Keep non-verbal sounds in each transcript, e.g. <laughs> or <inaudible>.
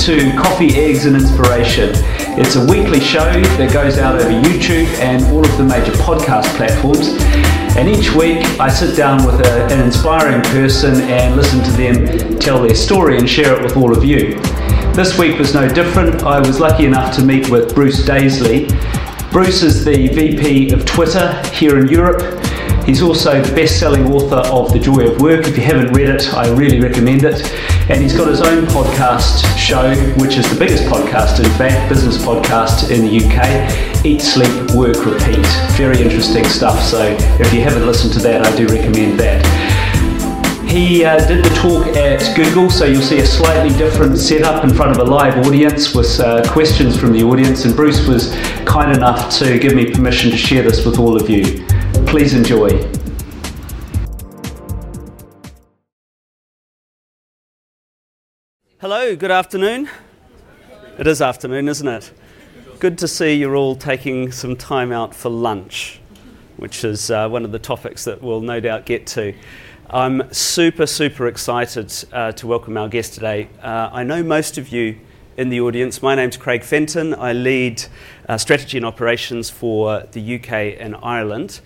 to Coffee, Eggs and Inspiration. It's a weekly show that goes out over YouTube and all of the major podcast platforms. And each week I sit down with a, an inspiring person and listen to them tell their story and share it with all of you. This week was no different. I was lucky enough to meet with Bruce Daisley. Bruce is the VP of Twitter here in Europe He's also the best selling author of The Joy of Work. If you haven't read it, I really recommend it. And he's got his own podcast show, which is the biggest podcast, in fact, business podcast in the UK Eat, Sleep, Work, Repeat. Very interesting stuff. So if you haven't listened to that, I do recommend that. He uh, did the talk at Google, so you'll see a slightly different setup in front of a live audience with uh, questions from the audience. And Bruce was kind enough to give me permission to share this with all of you. Please enjoy. Hello, good afternoon. It is afternoon, isn't it? Good to see you're all taking some time out for lunch, which is uh, one of the topics that we'll no doubt get to. I'm super, super excited uh, to welcome our guest today. Uh, I know most of you in the audience. My name's Craig Fenton. I lead uh, strategy and operations for the UK and Ireland.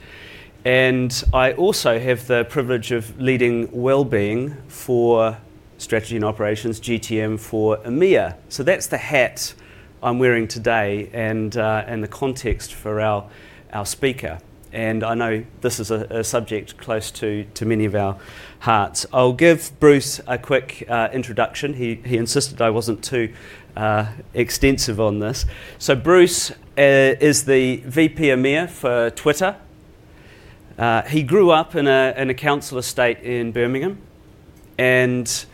And I also have the privilege of leading well-being for strategy and operations, GTM for EMEA. So that's the hat I'm wearing today and, uh, and the context for our, our speaker. And I know this is a, a, subject close to, to many of our hearts. I'll give Bruce a quick uh, introduction. He, he insisted I wasn't too uh, extensive on this. So, Bruce uh, is the VP EMEA for Twitter. Uh, he grew up in a, in a council estate in Birmingham and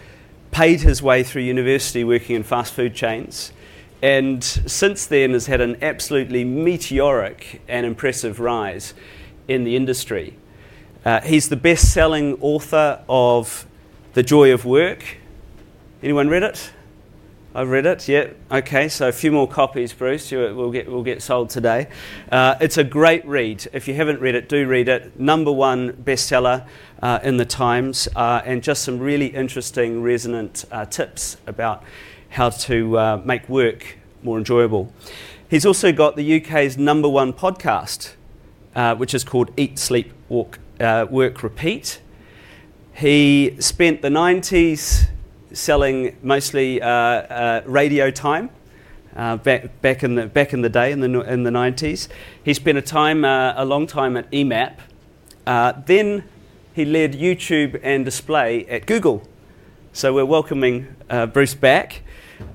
paid his way through university working in fast food chains. And since then has had an absolutely meteoric and impressive rise in the industry. Uh, he's the best selling author of The Joy of Work. Anyone read it? I've read it. Yeah. Okay. So a few more copies, Bruce. We'll get we'll get sold today. Uh, it's a great read. If you haven't read it, do read it. Number one bestseller uh, in the Times, uh, and just some really interesting, resonant uh, tips about how to uh, make work more enjoyable. He's also got the UK's number one podcast, uh, which is called Eat, Sleep, Walk, Work, Repeat. He spent the 90s selling mostly uh, uh, radio time. Uh, back, back, in the, back in the day, in the, in the 90s. He spent a, time, a long time at EMAP. then he led YouTube and display at Google. So we're welcoming Bruce back.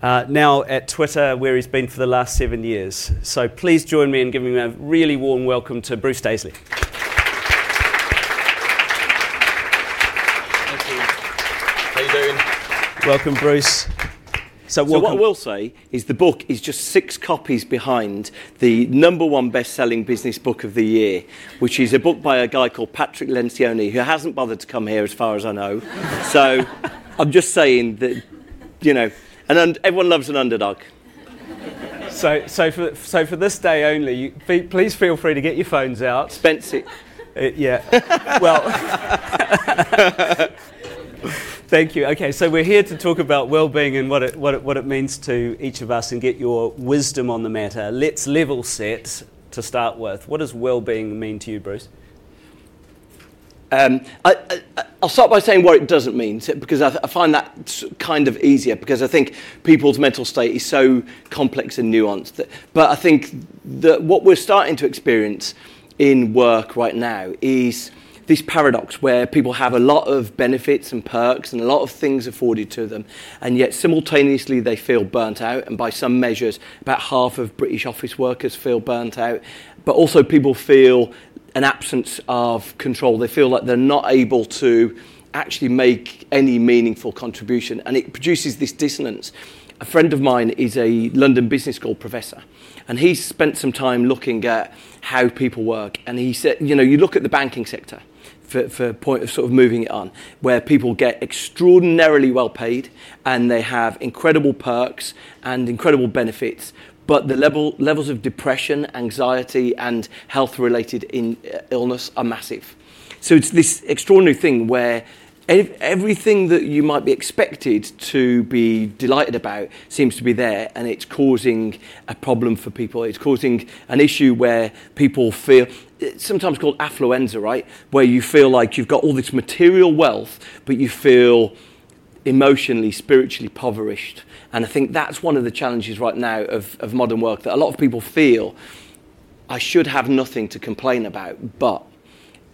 Uh, now at Twitter, where he's been for the last seven years. So please join me in giving a really warm welcome to Bruce Daisley. Welcome, Bruce. So, so, what I will say is the book is just six copies behind the number one best-selling business book of the year, which is a book by a guy called Patrick Lencioni, who hasn't bothered to come here, as far as I know. So <laughs> I'm just saying that, you know, and un- everyone loves an underdog. So, so, for, so for this day only, you, be, please feel free to get your phones out. Expensive. Uh, yeah. well. <laughs> <laughs> Thank you. Okay, so we're here to talk about well-being and what it, what, it, what it means to each of us and get your wisdom on the matter. Let's level set to start with. What does well-being mean to you, Bruce? Um, I, will start by saying what it doesn't mean, because I, I, find that kind of easier, because I think people's mental state is so complex and nuanced. That, but I think that what we're starting to experience in work right now is this paradox where people have a lot of benefits and perks and a lot of things afforded to them, and yet simultaneously they feel burnt out. And by some measures, about half of British office workers feel burnt out. But also, people feel an absence of control. They feel like they're not able to actually make any meaningful contribution, and it produces this dissonance. A friend of mine is a London Business School professor, and he spent some time looking at how people work. And he said, you know, you look at the banking sector, for, for point of sort of moving it on, where people get extraordinarily well paid and they have incredible perks and incredible benefits, but the level, levels of depression, anxiety, and health related uh, illness are massive. So it's this extraordinary thing where everything that you might be expected to be delighted about seems to be there, and it's causing a problem for people. It's causing an issue where people feel it's sometimes called affluenza, right? Where you feel like you've got all this material wealth, but you feel emotionally, spiritually impoverished. And I think that's one of the challenges right now of, of modern work that a lot of people feel I should have nothing to complain about, but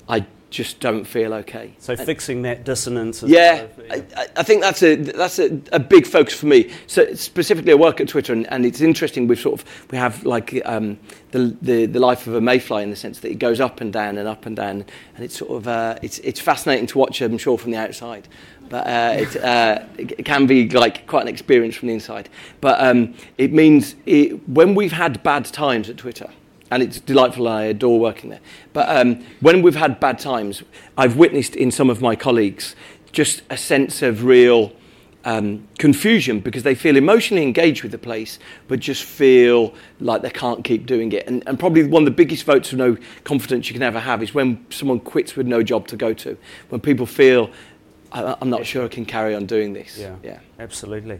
I just don't feel okay. So fixing that dissonance. Yeah, I, I, think that's a that's a, a, big focus for me. So specifically, I work at Twitter, and, and it's interesting. We sort of we have like um, the, the the life of a mayfly in the sense that it goes up and down and up and down, and it's sort of uh, it's it's fascinating to watch. I'm sure from the outside, but uh, it, uh, it can be like quite an experience from the inside. But um, it means it, when we've had bad times at Twitter and it's delightful. I adore working there. But um, when we've had bad times, I've witnessed in some of my colleagues just a sense of real um, confusion because they feel emotionally engaged with the place, but just feel like they can't keep doing it. And, and probably one of the biggest votes of no confidence you can ever have is when someone quits with no job to go to, when people feel I, am not sure I can carry on doing this. Yeah, yeah, absolutely.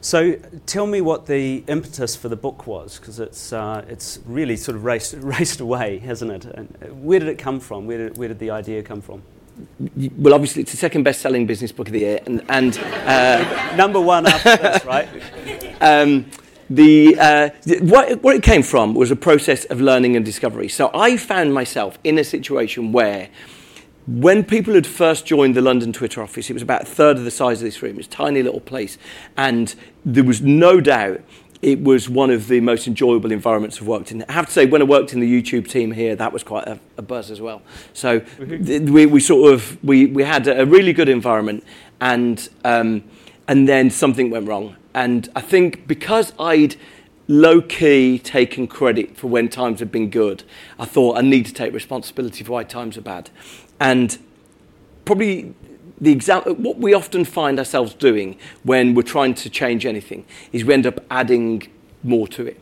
So tell me what the impetus for the book was, because it's uh, it's really sort of raced <laughs> raced away, hasn't it? And where did it come from? Where did where did the idea come from? Well, obviously, it's the second best-selling business book of the year, and, and uh, <laughs> number one after this, right? <laughs> Um, the, uh, what, what it came from was a process of learning and discovery. So I found myself in a situation where when people had first joined the London Twitter office, it was about a third of the size of this room. It was a tiny little place. And there was no doubt it was one of the most enjoyable environments I've worked in. I have to say, when I worked in the YouTube team here, that was quite a, a buzz as well. So mm-hmm. th- we, we sort of, we, we had a really good environment and, um, and then something went wrong. And I think because I'd low key taken credit for when times had been good, I thought I need to take responsibility for why times are bad. And probably the example, what we often find ourselves doing when we're trying to change anything is we end up adding more to it.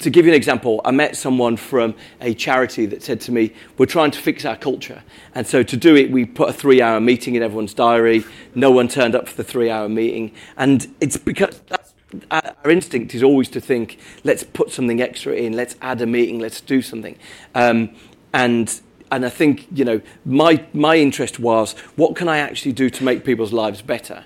To give you an example, I met someone from a charity that said to me, We're trying to fix our culture. And so to do it, we put a three hour meeting in everyone's diary. No one turned up for the three hour meeting. And it's because our instinct is always to think, let's put something extra in, let's add a meeting, let's do something. Um, and and I think you know my my interest was what can I actually do to make people's lives better.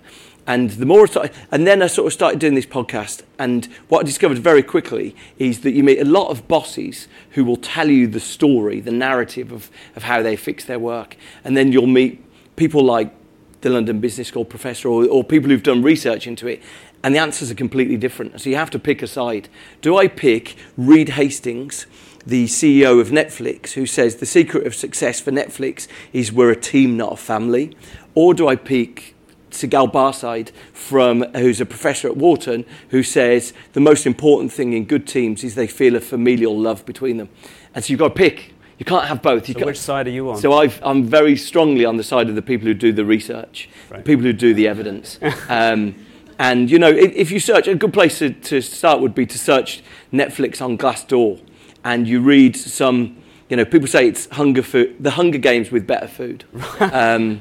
And the more, started, and then I sort of started doing this podcast. And what I discovered very quickly is that you meet a lot of bosses who will tell you the story, the narrative of, of how they fix their work. And then you'll meet people like the London Business School professor or, or people who've done research into it. And the answers are completely different. So you have to pick a side. Do I pick Reed Hastings? The CEO of Netflix, who says the secret of success for Netflix is we're a team, not a family? Or do I pick Sigal Barsade, from, who's a professor at Wharton, who says the most important thing in good teams is they feel a familial love between them? And so you've got to pick. You can't have both. You so which side are you on? So i am very strongly on the side of the people who do the research, right. the people who do the evidence. <laughs> um, and, you know, if, if you search, a good place to, to start would be to search Netflix on Glassdoor and you read some, you know, people say it's hunger food, the Hunger Games with better food. <laughs> um,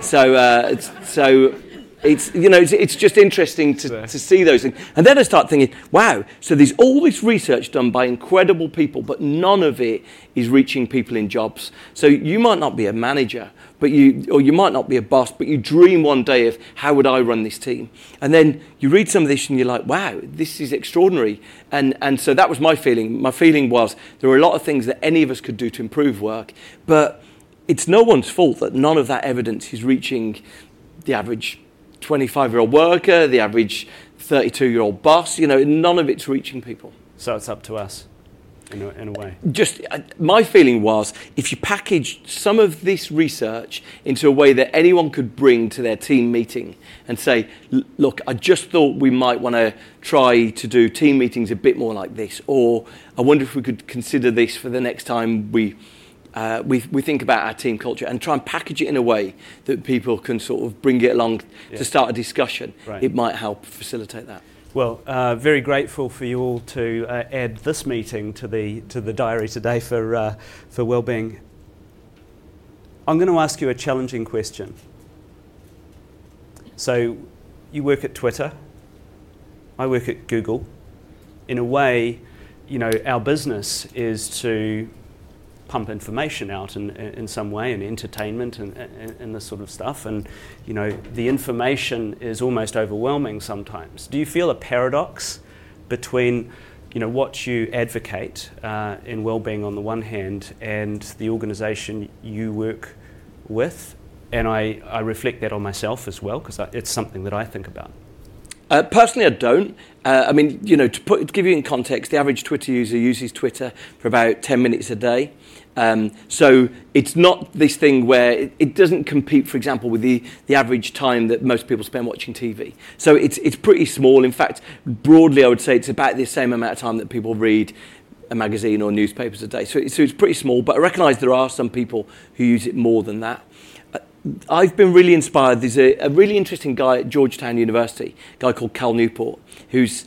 so, uh, so it's you know it's, it's just interesting to, to see those things. And then i start thinking wow so there's all this research done by incredible people but none of it is reaching people in jobs. So you might not be a manager but you or you might not be a boss but you dream one day of how would i run this team? And then you read some of this and you're like wow this is extraordinary. And and so that was my feeling. My feeling was there were a lot of things that any of us could do to improve work but it's no one's fault that none of that evidence is reaching the average 25 year old worker, the average 32 year old boss. You know, none of it's reaching people. So it's up to us. In a, in a, way. Just uh, my feeling was if you package some of this research into a way that anyone could bring to their team meeting and say, look, I just thought we might want to try to do team meetings a bit more like this, or I wonder if we could consider this for the next time we uh, we, we think about our team culture and try and package it in a way that people can sort of bring it along yeah. to start a discussion, right. it might help facilitate that. Well, uh, very grateful for you all to uh, add this meeting to the, to the diary today for, uh, for wellbeing. I'm going to ask you a challenging question. So you work at Twitter, I work at Google. In a way, you know, our business is to pump information out in, in some way and entertainment and, and, and, this sort of stuff. And, you know, the information is almost overwhelming sometimes. Do you feel a paradox between, you know, what you advocate uh, in well-being on the one hand and the organisation you work with? And I, I reflect that on myself as well because it's something that I think about. Uh, personally, I don't. Uh, I mean, you know, to, put, to give you in context, the average Twitter user uses Twitter for about 10 minutes a day. Um, so it's not this thing where it, it, doesn't compete, for example, with the, the average time that most people spend watching TV. So it's, it's pretty small. In fact, broadly, I would say it's about the same amount of time that people read a magazine or newspapers a day. So, so it's pretty small, but I recognise there are some people who use it more than that. I've been really inspired. There's a, a, really interesting guy at Georgetown University, a guy called Cal Newport, who's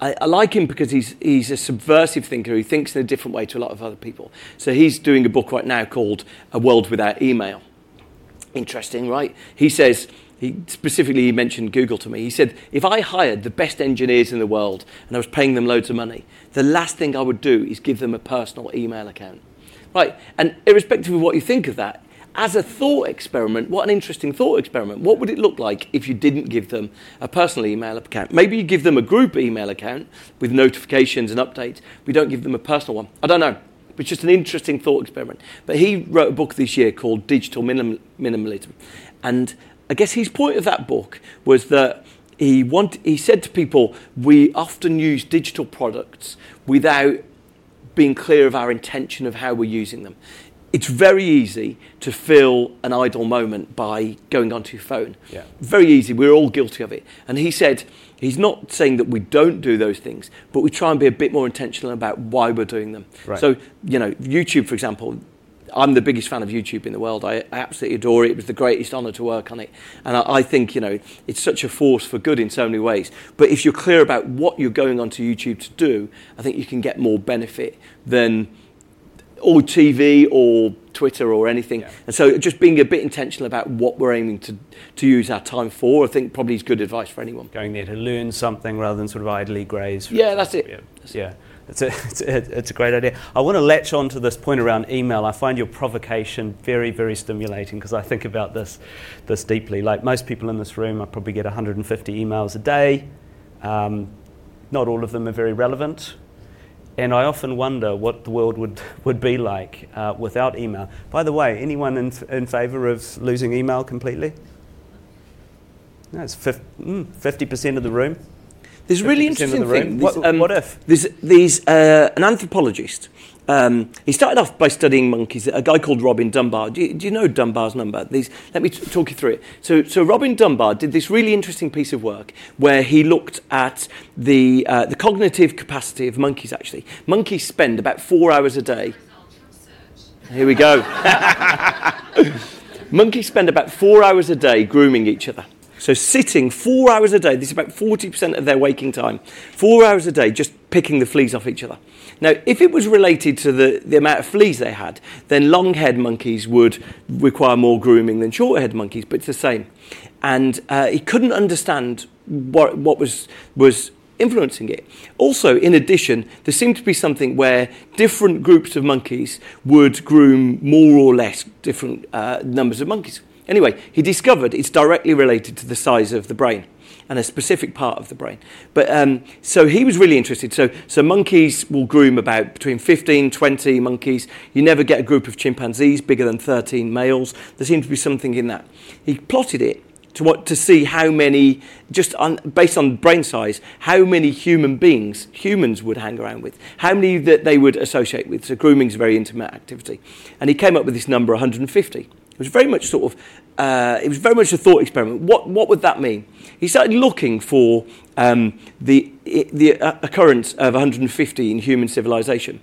I, I, like him because he's he's a subversive thinker. He thinks in a different way to a lot of other people. So he's doing a book right now called A World Without Email. Interesting, right? He says he specifically he mentioned Google to me. He said if I hired the best engineers in the world and I was paying them loads of money, the last thing I would do is give them a personal email account. Right, and irrespective of what you think of that, as a thought experiment, what an interesting thought experiment. What would it look like if you didn't give them a personal email account? Maybe you give them a group email account with notifications and updates. We don't give them a personal one. I don't know. It's just an interesting thought experiment. But he wrote a book this year called Digital Minim- Minimalism. And I guess his point of that book was that he, want, he said to people, we often use digital products without being clear of our intention of how we're using them it's very easy to fill an idle moment by going onto your phone. Yeah. Very easy. We're all guilty of it. And he said, he's not saying that we don't do those things, but we try and be a bit more intentional about why we're doing them. Right. So, you know, YouTube, for example, I'm the biggest fan of YouTube in the world. I, I absolutely adore it. It was the greatest honour to work on it. And I, I, think, you know, it's such a force for good in so many ways. But if you're clear about what you're going onto YouTube to do, I think you can get more benefit than or TV or Twitter or anything. Yeah. And so just being a bit intentional about what we're aiming to, to use our time for, I think probably is good advice for anyone. Going there to learn something rather than sort of idly graze. Yeah, that's it. Yeah. That's yeah. It's a, <laughs> it's, a, it's a great idea. I want to latch on to this point around email. I find your provocation very, very stimulating because I think about this, this deeply. Like most people in this room, I probably get 150 emails a day. Um, not all of them are very relevant. And I often wonder what the world would, would be like uh, without email. By the way, anyone in, in favour of losing email completely? No, it's 50, mm, percent of the room. There's a really interesting thing. What, um, what, if? There's, there's uh, an anthropologist um, he started off by studying monkeys. A guy called Robin Dunbar. Do you, do you know Dunbar's number? These, let me t- talk you through it. So, so Robin Dunbar did this really interesting piece of work where he looked at the, uh, the cognitive capacity of monkeys, actually. Monkeys spend about four hours a day. Here we go. <laughs> monkeys spend about four hours a day grooming each other. So sitting four hours a day, this is about 40% of their waking time, four hours a day just picking the fleas off each other. Now, if it was related to the, the amount of fleas they had, then long-haired monkeys would require more grooming than short-haired monkeys, but it's the same. And uh, he couldn't understand what, what was, was influencing it. Also, in addition, there seemed to be something where different groups of monkeys would groom more or less different uh, numbers of monkeys. Anyway, he discovered it's directly related to the size of the brain and a specific part of the brain. But um, so he was really interested. So, so monkeys will groom about between 15, 20 monkeys. You never get a group of chimpanzees bigger than 13 males. There seems to be something in that. He plotted it to what to see how many, just on, based on brain size, how many human beings humans would hang around with, how many that they would associate with. So grooming is a very intimate activity, and he came up with this number 150. It was very much sort of, uh, it was very much a thought experiment. What what would that mean? He started looking for um, the the uh, occurrence of 150 in human civilization,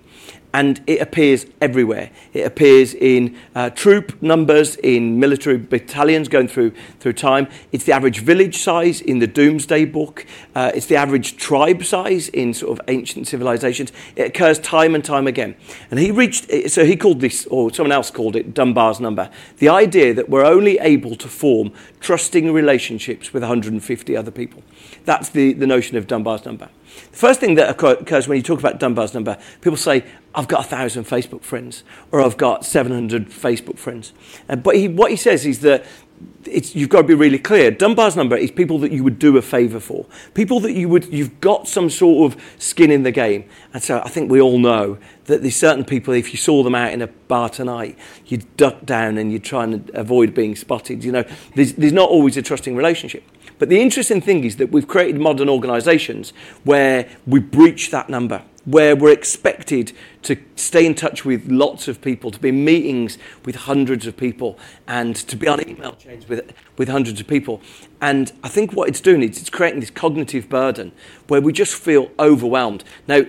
and it appears everywhere. It appears in uh, troop numbers, in military battalions going through, through time. It's the average village size in the Domesday Book. Uh, it's the average tribe size in sort of ancient civilizations. It occurs time and time again. And he reached, so he called this, or someone else called it, Dunbar's number. The idea that we're only able to form trusting relationships with 150 other people. That's the, the notion of Dunbar's number. The first thing that occurs when you talk about Dunbar's number, people say, I've got a thousand Facebook friends, or I've got 700 Facebook friends. Uh, but he, what he says is that you've got to be really clear. Dunbar's number is people that you would do a favour for, people that you would, you've got some sort of skin in the game. And so I think we all know that there's certain people, if you saw them out in a bar tonight, you'd duck down and you'd try and avoid being spotted. You know, there's, there's not always a trusting relationship. But the interesting thing is that we've created modern organisations where we breach that number, where we're expected to stay in touch with lots of people, to be in meetings with hundreds of people, and to be on email chains with, with hundreds of people. And I think what it's doing is it's creating this cognitive burden where we just feel overwhelmed. Now,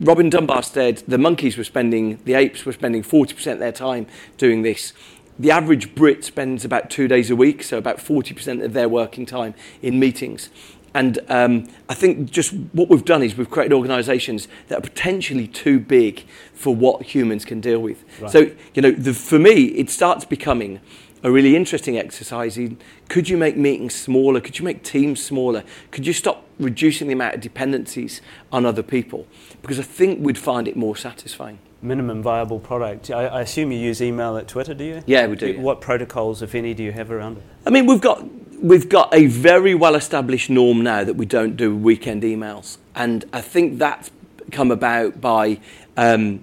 Robin Dunbar said the monkeys were spending, the apes were spending 40% of their time doing this the average Brit spends about two days a week, so about 40% of their working time in meetings. And um, I think just what we've done is we've created organisations that are potentially too big for what humans can deal with. Right. So, you know, the, for me, it starts becoming a really interesting exercise in could you make meetings smaller? Could you make teams smaller? Could you stop reducing the amount of dependencies on other people? Because I think we'd find it more satisfying minimum viable product. I, I, assume you use email at Twitter, do you? Yeah, we do. What protocols, if any, do you have around it? I mean, we've got we've got a very well established norm now that we don't do weekend emails, and I think that's come about by um,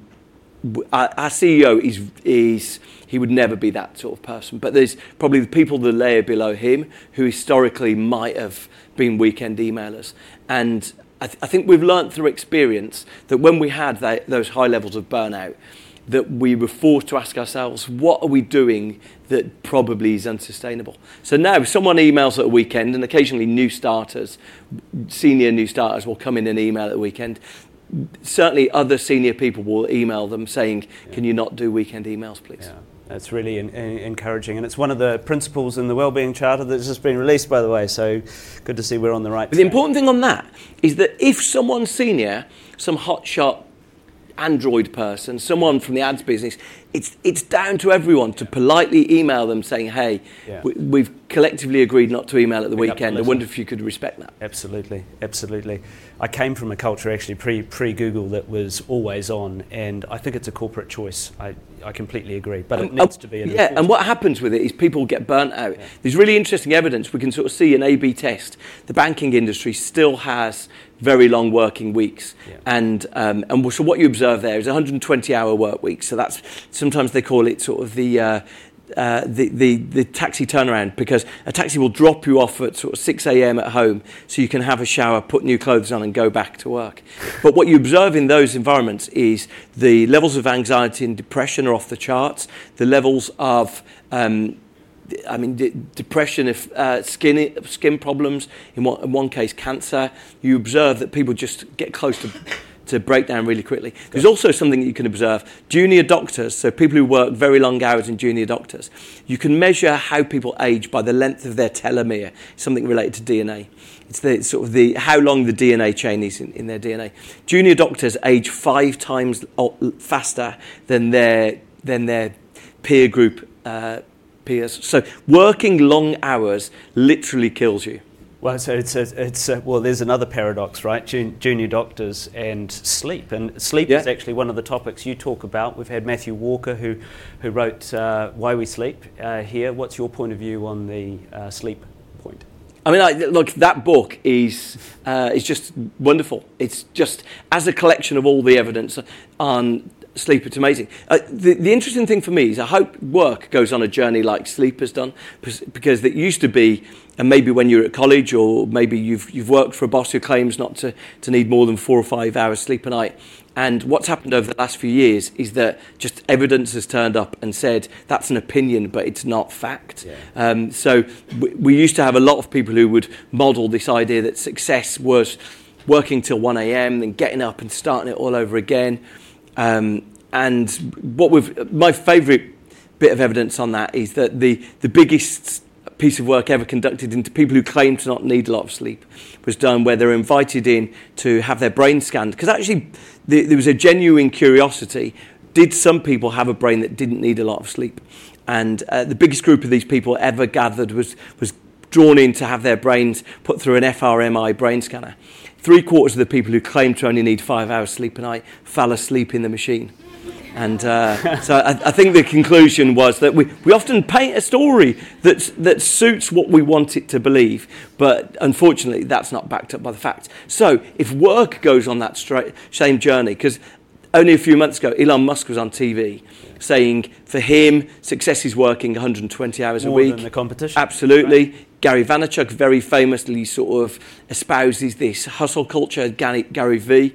our, our CEO is is he would never be that sort of person, but there's probably the people the layer below him who historically might have been weekend emailers, and I, th- I think we've learned through experience that when we had that, those high levels of burnout, that we were forced to ask ourselves, what are we doing that probably is unsustainable? So now, if someone emails at a weekend, and occasionally new starters, senior new starters will come in and email at the weekend, certainly other senior people will email them saying, can you not do weekend emails, please? Yeah. It's really in, in, encouraging, and it's one of the principles in the Wellbeing Charter that's just been released, by the way. So good to see we're on the right. But the important thing on that is that if someone senior, some hotshot Android person, someone from the ads business, it's, it's down to everyone to politely email them saying, hey, yeah. we, have collectively agreed not to email at the Pick weekend. I wonder if you could respect that. Absolutely, absolutely. I came from a culture actually pre, pre-Google that was always on, and I think it's a corporate choice. I, I completely agree, but it needs to be. yeah, and what happens with it is people get burnt out. Yeah. There's really interesting evidence. We can sort of see an A/B test. The banking industry still has very long working weeks, yeah. and um, and so what you observe there is 120 hour work weeks. So that's sometimes they call it sort of the uh, uh, the, the, the taxi turnaround because a taxi will drop you off at sort of 6 a.m. at home so you can have a shower, put new clothes on, and go back to work. But what you observe in those environments is the levels of anxiety and depression are off the charts, the levels of um, I mean, de- depression, if uh, skin skin problems, in one, in one case, cancer. You observe that people just get close to to break down really quickly. There's also something that you can observe. Junior doctors, so people who work very long hours in junior doctors, you can measure how people age by the length of their telomere, something related to DNA. It's the sort of the how long the DNA chain is in, in their DNA. Junior doctors age five times faster than their than their peer group uh, peers. So working long hours literally kills you. Well, so it's a, it's a, well. There's another paradox, right? junior doctors and sleep, and sleep yeah. is actually one of the topics you talk about. We've had Matthew Walker, who who wrote uh, Why We Sleep uh, here. What's your point of view on the uh, sleep point? I mean, I, look, that book is uh, is just wonderful. It's just as a collection of all the evidence on sleep. It's amazing. Uh, the, the interesting thing for me is I hope work goes on a journey like sleep has done, because it used to be and maybe when you're at college or maybe you've, you've worked for a boss who claims not to, to need more than four or five hours sleep a night. And what's happened over the last few years is that just evidence has turned up and said that's an opinion, but it's not fact. Yeah. Um, so we, we used to have a lot of people who would model this idea that success was working till 1 a.m., then getting up and starting it all over again. Um, and what we've, my favourite bit of evidence on that is that the, the biggest piece of work ever conducted into people who claim to not need a lot of sleep was done where they're invited in to have their brain scanned. Because actually, the, there was a genuine curiosity. Did some people have a brain that didn't need a lot of sleep? And uh, the biggest group of these people ever gathered was, was drawn in to have their brains put through an FRMI brain scanner. Three quarters of the people who claim to only need five hours sleep a night fell asleep in the machine. And uh, <laughs> so I, I, think the conclusion was that we, we often paint a story that, that suits what we want it to believe, but unfortunately that's not backed up by the facts. So if work goes on that straight, same journey, because only a few months ago Elon Musk was on TV saying for him success is working 120 hours More a week. Than the competition. Absolutely. Right. Gary Vaynerchuk very famously sort of espouses this hustle culture. Gary, Gary V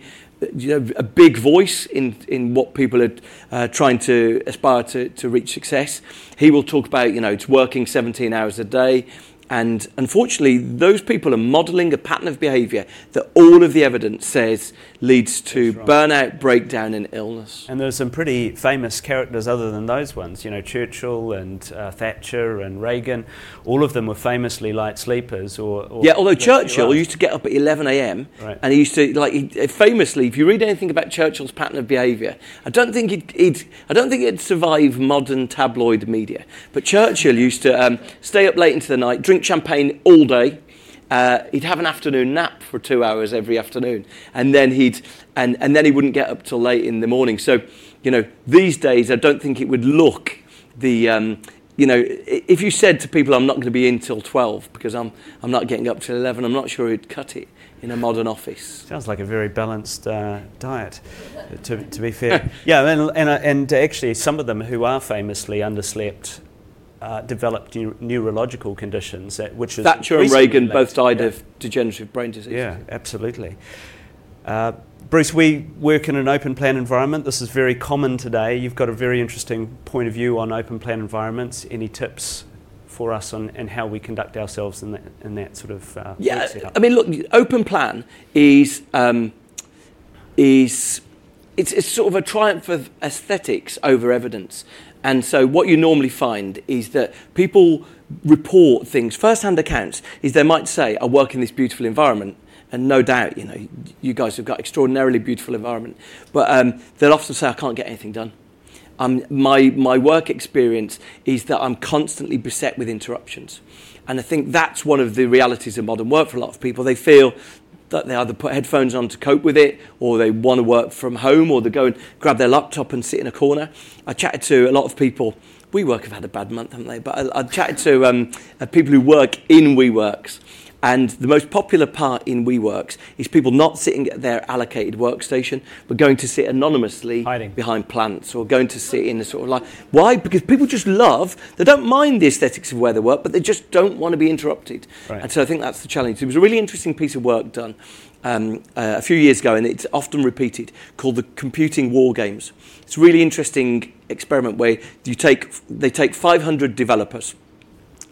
you know, a big voice in, in what people are uh, trying to aspire to, to reach success. He will talk about, you know, it's working 17 hours a day, and unfortunately, those people are modeling a pattern of behavior that all of the evidence says leads to right. burnout, breakdown, and illness. And there there's some pretty famous characters other than those ones. You know, Churchill and uh, Thatcher and Reagan, all of them were famously light sleepers. Or, or yeah, although Churchill used to get up at 11 a.m. Right. and he used to like he, famously. If you read anything about Churchill's pattern of behavior, I don't think he'd, he'd I don't think it'd survive modern tabloid media. But Churchill used to um, stay up late into the night, drink champagne all day. Uh, he'd have an afternoon nap for two hours every afternoon, and then he'd and, and then he wouldn't get up till late in the morning. So, you know, these days I don't think it would look the um, you know, if you said to people, I'm not going to be in till 12 because I'm, I'm not getting up till 11, I'm not sure he'd cut it in a modern office. Sounds like a very balanced uh, diet, to, to be fair. <laughs> yeah, and, and, and actually, some of them who are famously underslept uh, developed neurological conditions, that, which is Thatcher and Reagan both died yeah. of degenerative brain disease. Yeah, absolutely. Uh, Bruce, we work in an open plan environment. This is very common today. You've got a very interesting point of view on open plan environments. Any tips for us on and how we conduct ourselves in that, in that sort of uh, yeah? I mean, look, open plan is um, is it's, it's sort of a triumph of aesthetics over evidence. And so what you normally find is that people report things, first-hand accounts, is they might say, I work in this beautiful environment, and no doubt, you know, you guys have got extraordinarily beautiful environment, but um, they'll often say, I can't get anything done. Um, my, my work experience is that I'm constantly beset with interruptions. And I think that's one of the realities of modern work for a lot of people. They feel that they either put headphones on to cope with it, or they want to work from home, or they go and grab their laptop and sit in a corner. I chatted to a lot of people. WeWork have had a bad month, haven't they? But I, I chatted to um, uh, people who work in WeWorks, and the most popular part in WeWorks is people not sitting at their allocated workstation, but going to sit anonymously Hiding. behind plants or going to sit in a sort of like. Why? Because people just love, they don't mind the aesthetics of where they work, but they just don't want to be interrupted. Right. And so I think that's the challenge. It was a really interesting piece of work done um, uh, a few years ago, and it's often repeated, called the Computing War Games. It's a really interesting experiment where you take, they take 500 developers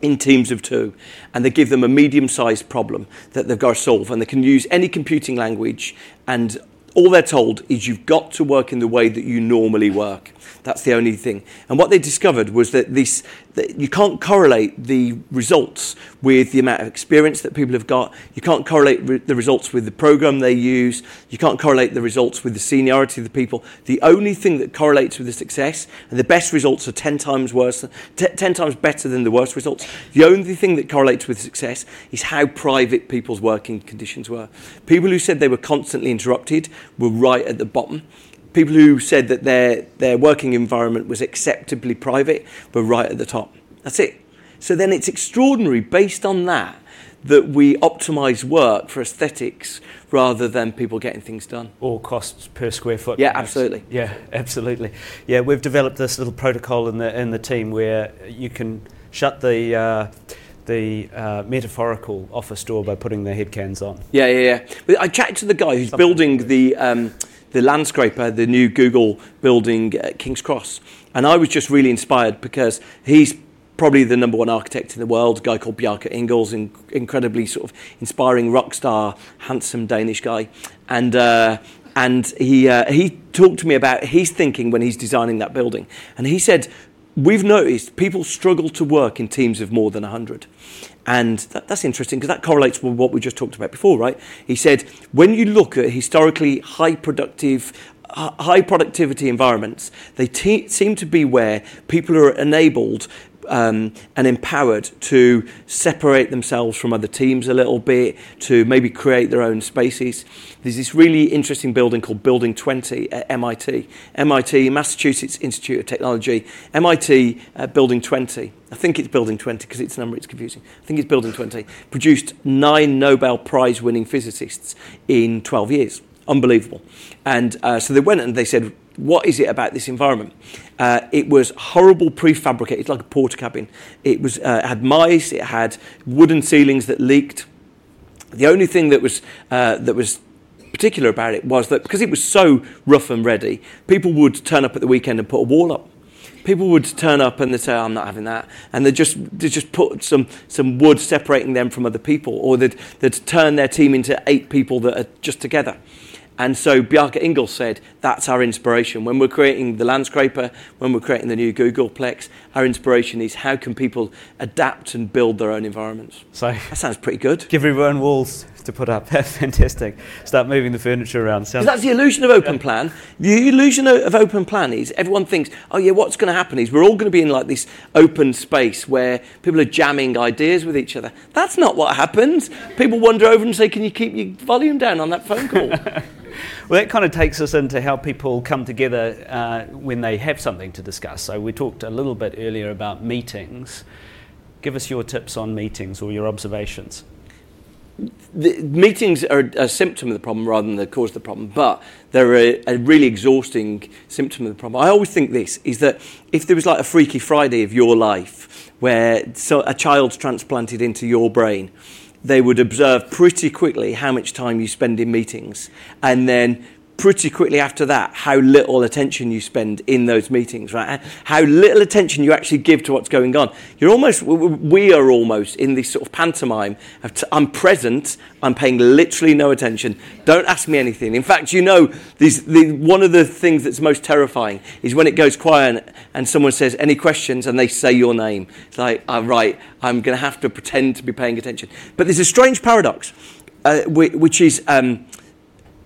in teams of two, and they give them a medium-sized problem that they've got to solve, and they can use any computing language, and all they're told is you've got to work in the way that you normally work. That's the only thing. And what they discovered was that this that you can't correlate the results with the amount of experience that people have got. You can't correlate re- the results with the program they use. You can't correlate the results with the seniority of the people. The only thing that correlates with the success and the best results are 10 times worse, t- 10 times better than the worst results. The only thing that correlates with success is how private people's working conditions were. People who said they were constantly interrupted were right at the bottom people who said that their, their working environment was acceptably private were right at the top. That's it. So then it's extraordinary based on that that we optimize work for aesthetics rather than people getting things done. Or costs per square foot. Yeah, absolutely. Yeah, <laughs> absolutely. Yeah, we've developed this little protocol in the in the team where you can shut the uh, the uh, metaphorical office door by putting the headcans on. Yeah, yeah, yeah. I chatted to the guy who's Something building the. Um, the landscraper, the new Google building at King's Cross. And I was just really inspired because he's probably the number one architect in the world, a guy called Bjarke Ingels, in, incredibly sort of inspiring rock star, handsome Danish guy. And, uh, and he, uh, he talked to me about his thinking when he's designing that building. And he said, We've noticed people struggle to work in teams of more than 100. And that, that's interesting because that correlates with what we just talked about before, right? He said, when you look at historically high productive, high productivity environments, they te- seem to be where people are enabled um, and empowered to separate themselves from other teams a little bit, to maybe create their own spaces. There's this really interesting building called Building 20 at MIT. MIT, Massachusetts Institute of Technology, MIT uh, Building 20. I think it's Building 20 because its a number is confusing. I think it's Building 20. Produced nine Nobel Prize winning physicists in 12 years. Unbelievable. And uh, so they went and they said, what is it about this environment? Uh, it was horrible prefabricated, it's like a Portakabin. It was uh, it had mice, it had wooden ceilings that leaked. The only thing that was uh, that was particular about it was that because it was so rough and ready, people would turn up at the weekend and put a wall up. People would turn up and they'd say, oh, "I'm not having that," and they just they just put some some wood separating them from other people, or they'd they'd turn their team into eight people that are just together. And so Bjarke Ingels said that's our inspiration. When we're creating the landscraper, when we're creating the new Googleplex, our inspiration is how can people adapt and build their own environments. So that sounds pretty good. Give everyone walls to put up. <laughs> Fantastic. Start moving the furniture around. Sounds that's the illusion of open plan. The illusion of open plan is everyone thinks, oh yeah, what's going to happen is we're all going to be in like this open space where people are jamming ideas with each other. That's not what happens. People wander over and say, can you keep your volume down on that phone call? <laughs> Well, that kind of takes us into how people come together uh, when they have something to discuss. So, we talked a little bit earlier about meetings. Give us your tips on meetings or your observations. The meetings are a symptom of the problem rather than the cause of the problem, but they're a, a, really exhausting symptom of the problem. I always think this is that if there was like a Freaky Friday of your life where so a child's transplanted into your brain, they would observe pretty quickly how much time you spend in meetings. And then pretty quickly after that how little attention you spend in those meetings, right? How little attention you actually give to what's going on. You're almost, we are almost in this sort of pantomime of t- I'm present, I'm paying literally no attention, don't ask me anything. In fact, you know, these, the, one of the things that's most terrifying is when it goes quiet and someone says, Any questions? and they say your name. It's like, oh, right, I'm going to have to pretend to be paying attention. But there's a strange paradox, uh, which is. Um,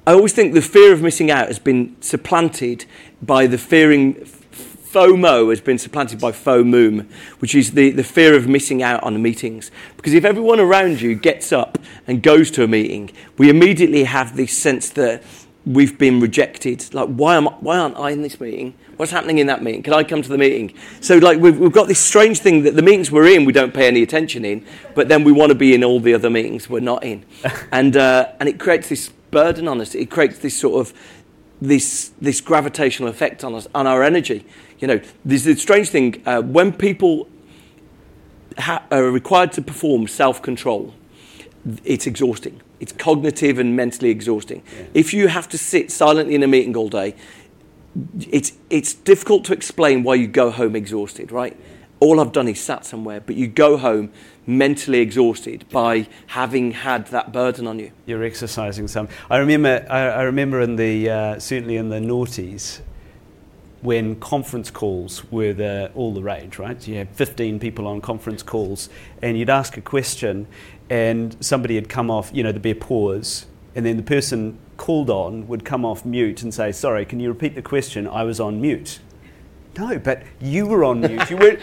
I always think the fear of missing out has been supplanted by the fearing FOMO has been supplanted by FOMOOM, which is the, the fear of missing out on meetings. Because if everyone around you gets up and goes to a meeting, we immediately have this sense that we've been rejected. Like, why, am, why aren't I in this meeting? What's happening in that meeting? Can I come to the meeting? So, like, we've, we've got this strange thing that the meetings we're in, we don't pay any attention in, but then we want to be in all the other meetings we're not in. <laughs> and, uh, and it creates this burden on us. It creates this sort of this this gravitational effect on us on our energy. You know, there's a strange thing uh, when people ha- are required to perform self control. It's exhausting. It's cognitive and mentally exhausting. Yeah. If you have to sit silently in a meeting all day, it's it's difficult to explain why you go home exhausted, right? All I've done is sat somewhere, but you go home mentally exhausted by having had that burden on you. You're exercising some. I remember, I, I remember in the uh, certainly in the noughties when conference calls were the, all the rage, right? You had 15 people on conference calls, and you'd ask a question, and somebody had come off, you know, there'd be a pause, and then the person called on would come off mute and say, Sorry, can you repeat the question? I was on mute. No, but you were on mute. You weren't.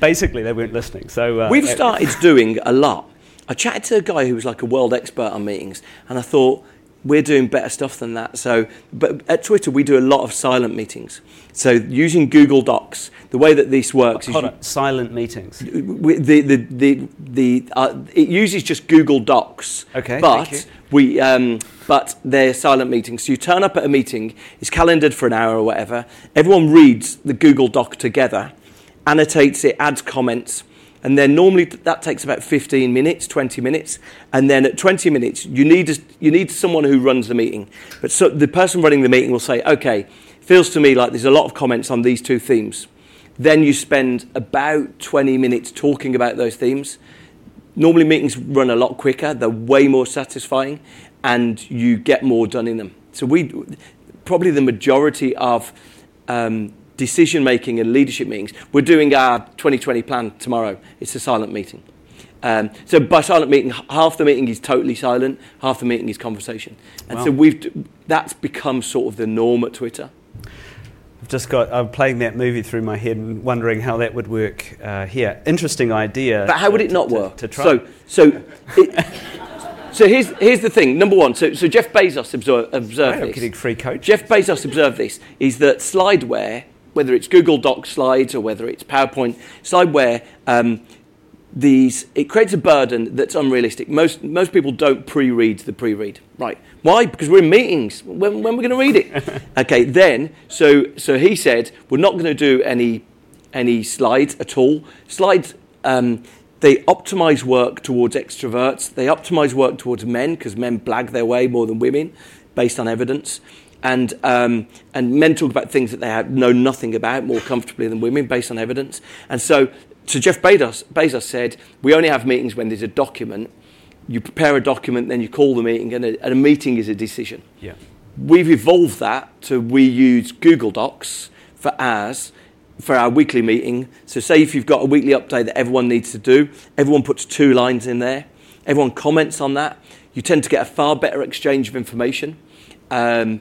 Basically, they weren't listening. So uh, we've started doing a lot. I chatted to a guy who was like a world expert on meetings, and I thought we're doing better stuff than that. So, but at Twitter, we do a lot of silent meetings. So, using Google Docs, the way that this works is on. silent meetings. We, the the the, the uh, it uses just Google Docs. Okay. But we um, but they're silent meetings. So you turn up at a meeting, it's calendared for an hour or whatever. Everyone reads the Google Doc together, annotates it, adds comments, and then normally that takes about 15 minutes, 20 minutes. And then at 20 minutes, you need, you need someone who runs the meeting. But so the person running the meeting will say, okay, feels to me like there's a lot of comments on these two themes. Then you spend about 20 minutes talking about those themes. Normally, meetings run a lot quicker, they're way more satisfying, and you get more done in them. So we probably the majority of um, decision making and leadership meetings. We're doing our 2020 plan tomorrow. It's a silent meeting. Um, so by silent meeting, half the meeting is totally silent, half the meeting is conversation, and Wow. so we've that's become sort of the norm at Twitter. I've just got, I'm playing that movie through my head and wondering how that would work uh, here. Interesting idea. But how would it not to- work? To, try. So, so, it, <laughs> so here's, here's the thing. Number one, so, so Jeff Bezos observed, I'm this. getting free coach. Jeff Bezos observed this, is that slideware, whether it's Google Docs slides or whether it's PowerPoint, slideware, um, these, it creates a burden that's unrealistic. Most, most people don't pre-read the pre-read. Right. Why? Because we're in meetings. When, when we're we going to read it? <laughs> okay, then, so, so he said, we're not going to do any, any slides at all. Slides, um, they optimize work towards extroverts. They optimize work towards men because men blag their way more than women based on evidence. And, um, and men talk about things that they have, know nothing about more comfortably than women based on evidence. And so, so Jeff Bezos, Bezos said, we only have meetings when there's a document. You prepare a document, then you call the meeting, and a, and a meeting is a decision. Yeah. We've evolved that to we use Google Docs for ours, for our weekly meeting. So, say if you've got a weekly update that everyone needs to do, everyone puts two lines in there, everyone comments on that. You tend to get a far better exchange of information. Um,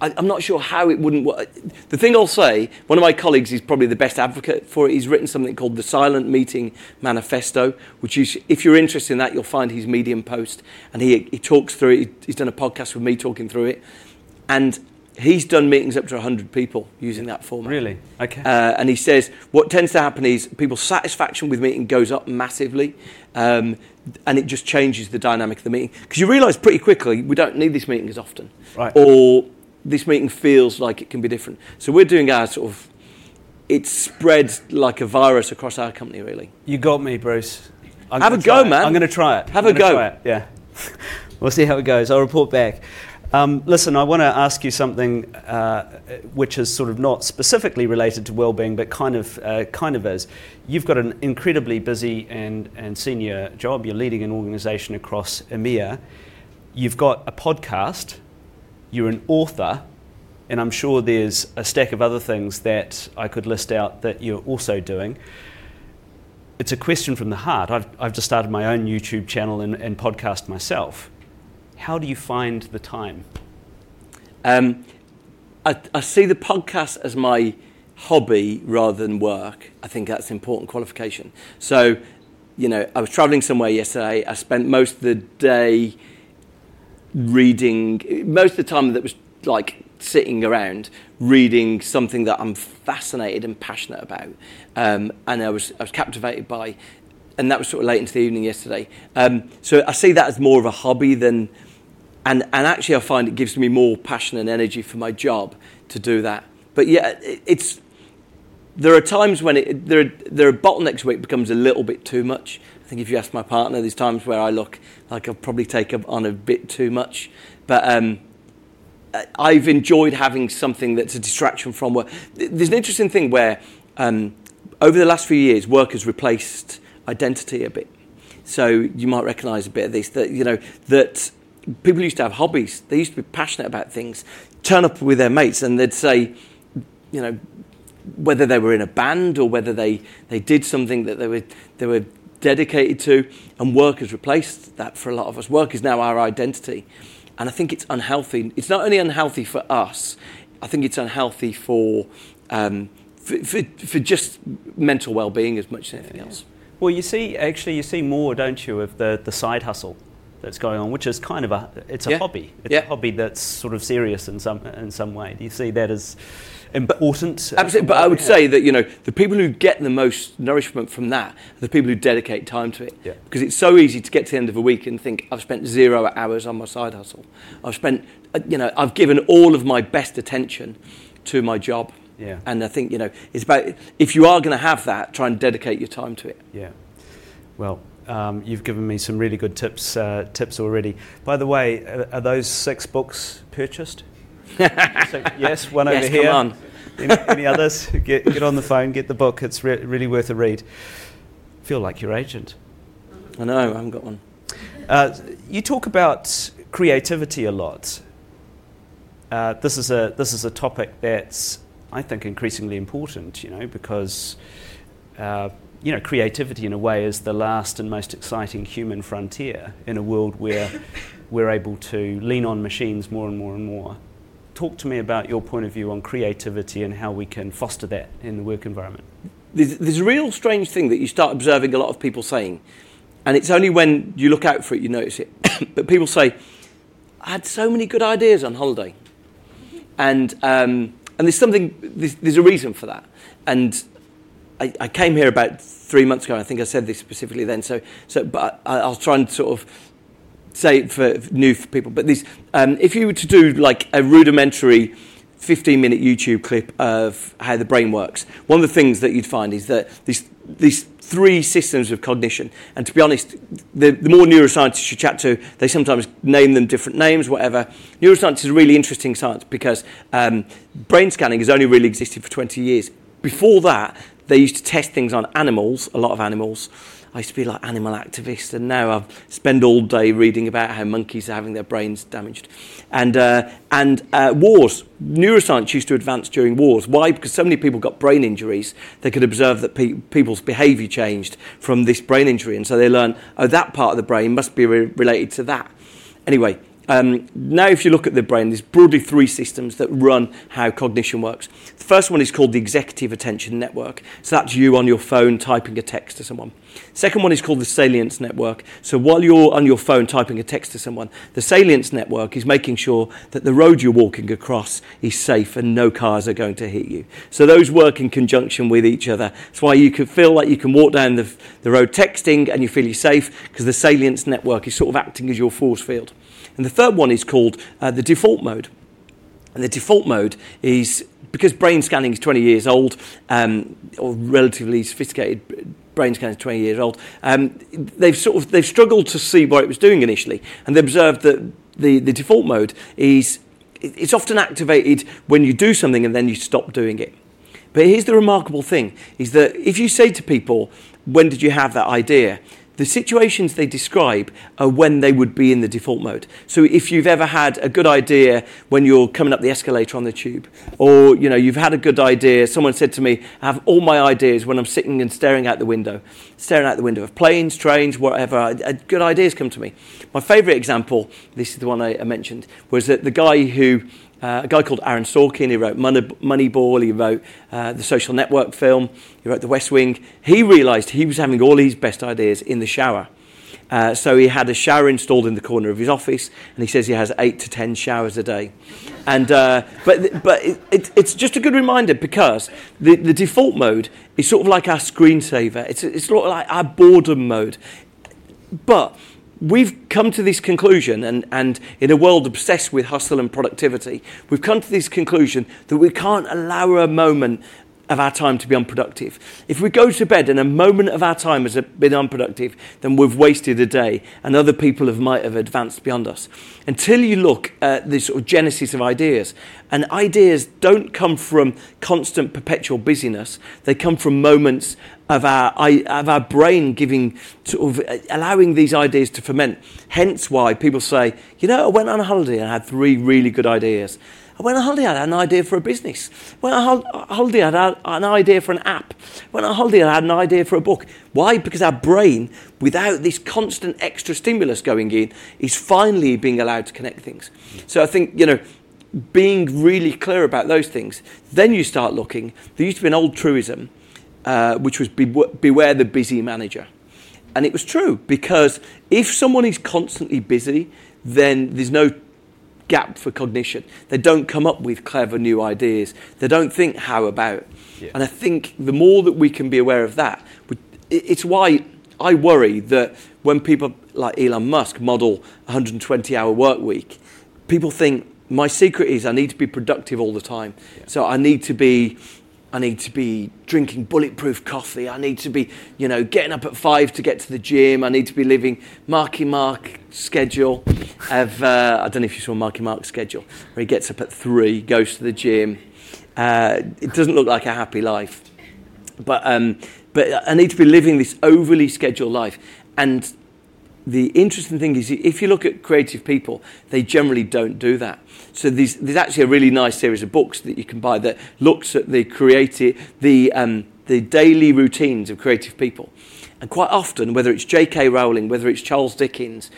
I, I'm not sure how it wouldn't work. The thing I'll say, one of my colleagues is probably the best advocate for it. He's written something called the Silent Meeting Manifesto, which is, if you're interested in that, you'll find his Medium post. And he, he talks through it. He's done a podcast with me talking through it. And he's done meetings up to 100 people using that format. Really? Okay. Uh, and he says what tends to happen is people's satisfaction with meeting goes up massively, um, and it just changes the dynamic of the meeting. Because you realise pretty quickly we don't need this meeting as often, Right. or this meeting feels like it can be different. So we're doing our sort of it spreads like a virus across our company, really. You got me, Bruce. I'm Have a go, it. man. I'm going to try it. Have I'm a go. Yeah. <laughs> we'll see how it goes. I'll report back. Um, listen, I want to ask you something uh, which is sort of not specifically related to well-being, but kind of uh, kind of is. You've got an incredibly busy and, and senior job. You're leading an organisation across EMEA. You've got a podcast. You're an author, and I'm sure there's a stack of other things that I could list out that you're also doing it's a question from the heart. I've, I've just started my own YouTube channel and, and podcast myself. How do you find the time? Um, I, I see the podcast as my hobby rather than work. I think that's an important qualification. So, you know, I was traveling somewhere yesterday. I spent most of the day reading, most of the time that was like sitting around reading something that I'm fascinated and passionate about. Um, and I was, I was captivated by, and that was sort of late into the evening yesterday. Um, so I see that as more of a hobby than, and, and actually I find it gives me more passion and energy for my job to do that. But yeah, it, it's, there are times when it, there, there are bottlenecks where it becomes a little bit too much. I think if you ask my partner, there's times where I look like I've probably taken on a bit too much. But um, I've enjoyed having something that's a distraction from work. There's an interesting thing where um, over the last few years, work has replaced identity a bit. So you might recognise a bit of this that you know that people used to have hobbies. They used to be passionate about things. Turn up with their mates and they'd say, you know, whether they were in a band or whether they, they did something that they were they were dedicated to, and work has replaced that for a lot of us. Work is now our identity, and I think it's unhealthy. It's not only unhealthy for us. I think it's unhealthy for um, for, for, for just mental well-being as much as anything else. Well, you see, actually, you see more, don't you, of the, the side hustle that's going on, which is kind of a it's a Yeah. hobby. It's Yeah. a hobby that's sort of serious in some in some way. Do you see that as important? Absolutely, but I would say that you know the people who get the most nourishment from that are the people who dedicate time to it. Yeah. Because it's so easy to get to the end of a week and think I've spent zero hours on my side hustle. I've spent, uh, you know, I've given all of my best attention to my job. Yeah. And I think you know it's about if you are going to have that, try and dedicate your time to it. Yeah. Well, um, you've given me some really good tips uh, tips already. By the way, are, are those six books purchased? <laughs> So- yes, one Yes, over come here. on. Any, any others? <laughs> Get, get on the phone, get the book. It's re- really worth a read. Feel like your agent. I know I haven't got one. Uh, you talk about creativity a lot. uh, this is a this is a topic that's I think increasingly important. You know, because uh, you know creativity in a way is the last and most exciting human frontier in a world where <laughs> we're able to lean on machines more and more and more. Talk to me about your point of view on creativity and how we can foster that in the work environment. There's, there's a real strange thing that you start observing a lot of people saying, and it's only when you look out for it you notice it. <coughs> but people say, I had so many good ideas on holiday. And, um, and there's something, there's, there's, a reason for that. And I, I, came here about three months ago, I think I said this specifically then, so, so but I, I'll try and sort of say it for new for people. But this, um, if you were to do like a rudimentary 15 minute YouTube clip of how the brain works, one of the things that you'd find is that these, these three systems of cognition. And to be honest, the, the more neuroscientists you chat to, they sometimes name them different names, whatever. Neuroscience is a really interesting science because um, brain scanning has only really existed for 20 years. Before that, they used to test things on animals, a lot of animals, I used to be like animal activist, and now I spend all day reading about how monkeys are having their brains damaged. And, uh, and uh, wars. Neuroscience used to advance during wars. Why? Because so many people got brain injuries, they could observe that pe- people's behaviour changed from this brain injury. And so they learned, oh, that part of the brain must be re- related to that. Anyway, um, now, if you look at the brain, there's broadly three systems that run how cognition works. The first one is called the executive attention network. So that's you on your phone typing a text to someone. Second one is called the salience network. So while you're on your phone typing a text to someone, the salience network is making sure that the road you're walking across is safe and no cars are going to hit you. So those work in conjunction with each other. That's why you can feel like you can walk down the, the road texting and you feel you're safe because the salience network is sort of acting as your force field. And the third one is called uh, the default mode. And the default mode is because brain scanning is 20 years old, um, or relatively sophisticated brain scanning is 20 years old, um, they've sort of they've struggled to see what it was doing initially, and they observed that the, the default mode is it's often activated when you do something and then you stop doing it. But here's the remarkable thing: is that if you say to people, "When did you have that idea?" The situations they describe are when they would be in the default mode. So if you've ever had a good idea when you're coming up the escalator on the tube, or you know you've had a good idea, someone said to me, "I have all my ideas when I'm sitting and staring out the window, staring out the window of planes, trains, whatever. Uh, uh, good ideas come to me." My favourite example, this is the one I mentioned, was that the guy who uh, a guy called Aaron Sorkin, he wrote Moneyball, he wrote uh, the Social Network film, he wrote The West Wing. He realised he was having all his best ideas in the shower. Uh, so he had a shower installed in the corner of his office, and he says he has eight to ten showers a day. And, uh, but but it, it, it's just a good reminder because the, the default mode is sort of like our screensaver. It's, it's sort of like our boredom mode. But we've come to this conclusion, and, and in a world obsessed with hustle and productivity, we've come to this conclusion that we can't allow a moment of our time to be unproductive. If we go to bed and a moment of our time has been unproductive, then we've wasted a day and other people have, might have advanced beyond us. Until you look at the sort of genesis of ideas, and ideas don't come from constant perpetual busyness, they come from moments of our, of our brain giving, sort of uh, allowing these ideas to ferment. Hence why people say, you know, I went on a holiday and I had three really good ideas. Holiday, I had an idea for a business. When I had had an idea for an app. When I I had an idea for a book. Why? Because our brain, without this constant extra stimulus going in, is finally being allowed to connect things. So I think, you know, being really clear about those things, then you start looking. There used to be an old truism, uh, which was beware the busy manager. And it was true because if someone is constantly busy, then there's no gap for cognition. They don't come up with clever new ideas. They don't think how about. Yeah. And I think the more that we can be aware of that, it's why I worry that when people like Elon Musk model 120 hour work week, people think my secret is I need to be productive all the time. Yeah. So I need to be I need to be drinking bulletproof coffee. I need to be, you know, getting up at five to get to the gym. I need to be living Marky Mark schedule. Of, uh, I don't know if you saw Marky Mark's schedule, where he gets up at three, goes to the gym. Uh, it doesn't look like a happy life. But, um, but I need to be living this overly scheduled life. And the interesting thing is if you look at creative people, they generally don't do that. So there's, there's actually a really nice series of books that you can buy that looks at the creative, the, um, the daily routines of creative people. And quite often, whether it's J.K. Rowling, whether it's Charles Dickens,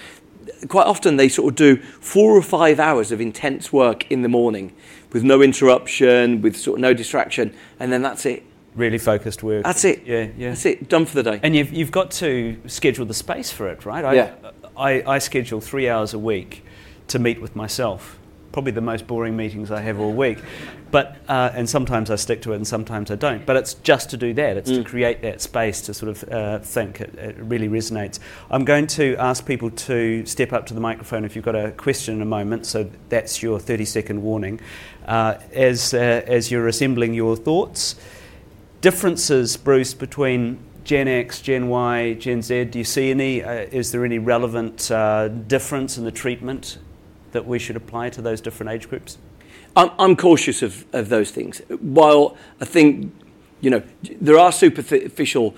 quite often they sort of do four or five hours of intense work in the morning with no interruption, with sort of no distraction, and then that's it. Really focused work. That's it. Yeah, yeah. That's it. Done for the day. And you've, you've got to schedule the space for it, right? I, Yeah. I, I schedule three hours a week to meet with myself. Probably the most boring meetings I have all week. But, uh, and sometimes I stick to it and sometimes I don't. But it's just to do that. It's to create that space to sort of uh, think. It, it really resonates. I'm going to ask people to step up to the microphone if you've got a question in a moment. So that's your 30 second warning. Uh, as, uh, as you're assembling your thoughts, differences, Bruce, between Gen X, Gen Y, Gen Z? Do you see any? Uh, is there any relevant uh, difference in the treatment that we should apply to those different age groups? I'm, I'm cautious of, of those things. While I think, you know, there are superficial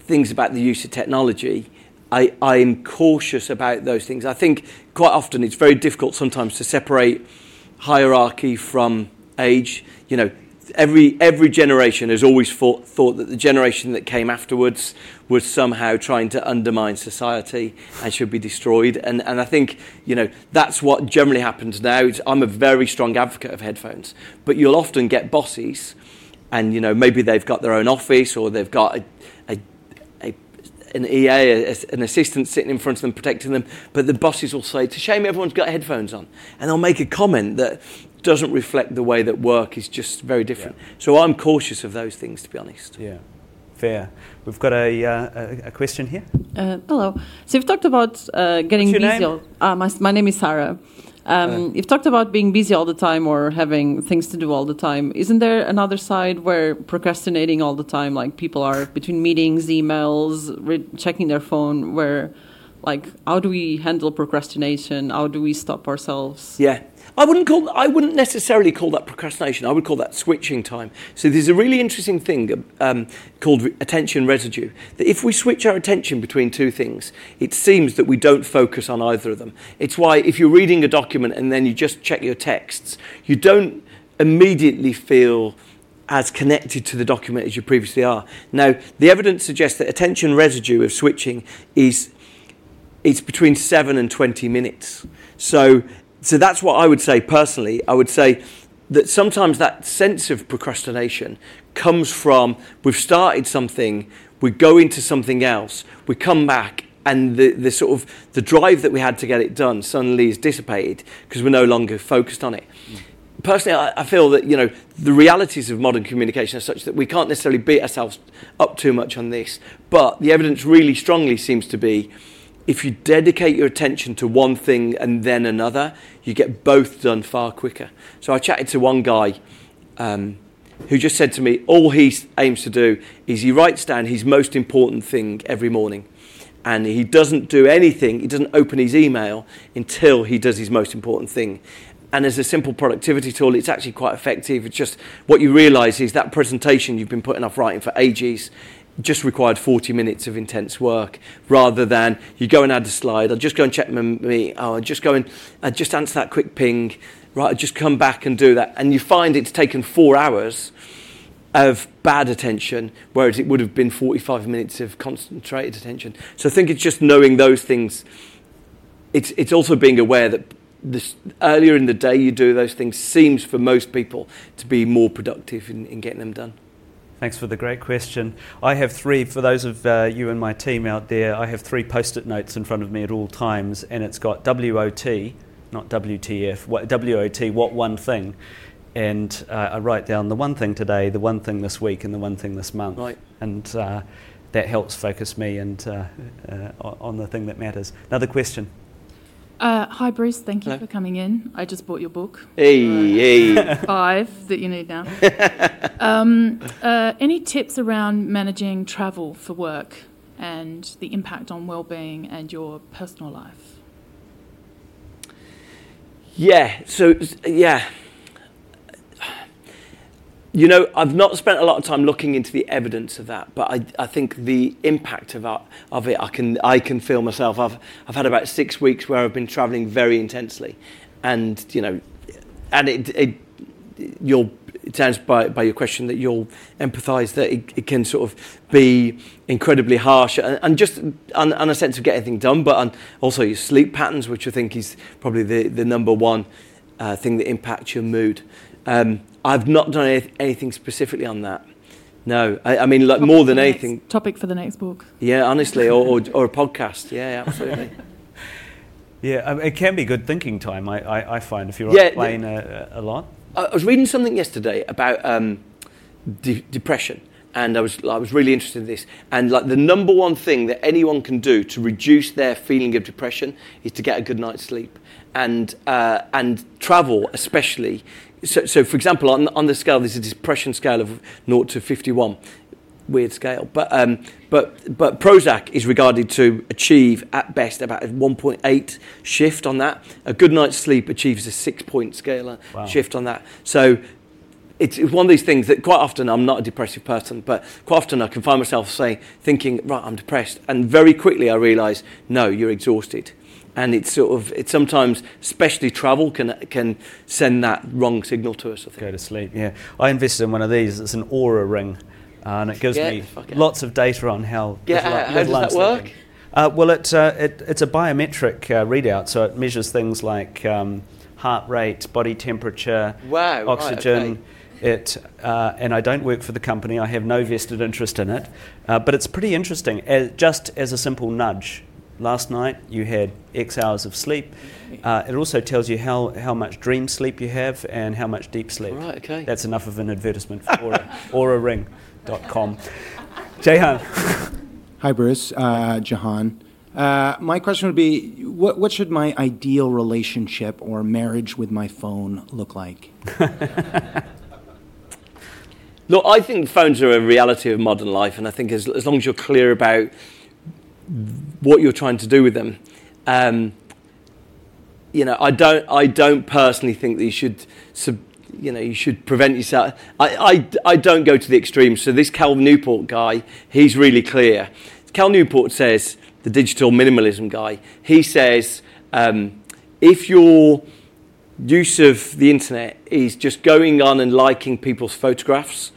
things about the use of technology, I, I'm cautious about those things. I think quite often it's very difficult sometimes to separate hierarchy from age. You know, every, every generation has always thought, thought that the generation that came afterwards was somehow trying to undermine society and should be destroyed. And, and I think, you know, that's what generally happens now. It's, I'm a very strong advocate of headphones, but you'll often get bosses and, you know, maybe they've got their own office or they've got a, a, a an EA, a, an assistant sitting in front of them protecting them, but the bosses will say, It's a shame everyone's got headphones on. And they'll make a comment that doesn't reflect the way that work is just very different. So I'm cautious of those things, to be honest. Yeah, fair. We've got a, uh, a, a question here. Uh, hello. So you've talked about uh, getting What's your busy. name? All, uh, my, my name is Sarah. Um, you've talked about being busy all the time or having things to do all the time. Isn't there another side where procrastinating all the time, like people are between meetings, emails, re- checking their phone, where, like, how do we handle procrastination? How do we stop ourselves? Yeah. I wouldn't call I wouldn't necessarily call that procrastination. I would call that switching time. So there's a really interesting thing um, called attention residue. That if we switch our attention between two things, it seems that we don't focus on either of them. It's why if you're reading a document and then you just check your texts, you don't immediately feel as connected to the document as you previously are. Now, the evidence suggests that attention residue of switching is it's between 7 and 20 minutes. So so that's what I would say personally. I would say that sometimes that sense of procrastination comes from we've started something, we go into something else, we come back, and the, the sort of the drive that we had to get it done suddenly is dissipated because we're no longer focused on it. Personally, I, I feel that you know the realities of modern communication are such that we can't necessarily beat ourselves up too much on this. But the evidence really strongly seems to be if you dedicate your attention to one thing and then another, you get both done far quicker. So I chatted to one guy um, who just said to me, all he aims to do is he writes down his most important thing every morning. And he doesn't do anything, he doesn't open his email until he does his most important thing. And as a simple productivity tool, it's actually quite effective. It's just what you realize is that presentation you've been putting off writing for ages just required 40 minutes of intense work rather than you go and add a slide. I'll just go and check my. Oh, I'll just go and I'll just answer that quick ping. Right, I'll just come back and do that. And you find it's taken four hours of bad attention, whereas it would have been 45 minutes of concentrated attention. So I think it's just knowing those things. It's, it's also being aware that this, earlier in the day you do those things seems for most people to be more productive in, in getting them done. Thanks for the great question. I have three, for those of uh, you and my team out there, I have three post it notes in front of me at all times, and it's got WOT, not WTF, what, WOT, what one thing. And uh, I write down the one thing today, the one thing this week, and the one thing this month. Right. And uh, that helps focus me and, uh, uh, on the thing that matters. Another question. Uh, hi, Bruce. Thank you Hello. for coming in. I just bought your book, Hey, hey. <laughs> five that you need now. <laughs> um, uh, any tips around managing travel for work and the impact on well-being and your personal life? Yeah. So yeah, you know, I've not spent a lot of time looking into the evidence of that, but I, I think the impact of, that, of it, I can, I can feel myself. I've, I've had about six weeks where I've been traveling very intensely. And, you know, and it, it you'll, it sounds by, by your question that you'll empathise that it, it can sort of be incredibly harsh and, and just on, on a sense of getting things done, but on also your sleep patterns, which I think is probably the, the number one uh, thing that impacts your mood. Um, I've not done any, anything specifically on that. No, I, I mean, like Topic more than anything. Next, topic for the next book. Yeah, honestly, or, or, <laughs> or a podcast. Yeah, absolutely. <laughs> Yeah, I mean, it can be good thinking time. I, I, I find if you're Yeah, on a plane a, a lot. I was reading something yesterday about um, de- depression, and I was I was really interested in this. And like the number one thing that anyone can do to reduce their feeling of depression is to get a good night's sleep, and uh, and travel especially. So, so for example, on on the scale, there's a depression scale of 0 to 51 weird scale. But um, but but Prozac is regarded to achieve at best about a 1.8 shift on that. A good night's sleep achieves a six point scale Wow. shift on that. So. It's, it's one of these things that quite often I'm not a depressive person, but quite often I can find myself saying, thinking, right, I'm depressed, and very quickly I realise, no, you're exhausted, and it's sort of it's sometimes, especially travel, can can send that wrong signal to us. I think. Go to sleep. Yeah, I invested in one of these. It's an Oura ring, and it gives Yeah, me lots of data on how. Yeah, little- how- little does that work? Uh, well, it, uh, it, it's a biometric uh, readout, so it measures things like um, heart rate, body temperature, Wow, right, oxygen. okay. It uh, and I don't work for the company. I have no vested interest in it, uh, but it's pretty interesting. As, just as a simple nudge, last night you had X hours of sleep. Uh, it also tells you how, how much dream sleep you have and how much deep sleep. Right, okay. That's enough of an advertisement for a Oura, ouraring.com. Jehan. Hi, Bruce. Uh, Jahan. Uh, my question would be what, what should my ideal relationship or marriage with my phone look like? <laughs> Look, I think phones are a reality of modern life, and I think as, as long as you're clear about what you're trying to do with them, um, you know, I don't, I don't personally think that you should, sub, you know, you should prevent yourself. I, I, I don't go to the extremes. So this Cal Newport guy, he's really clear. Cal Newport says, the digital minimalism guy, he says, um, if your use of the internet is just going on and liking people's photographs,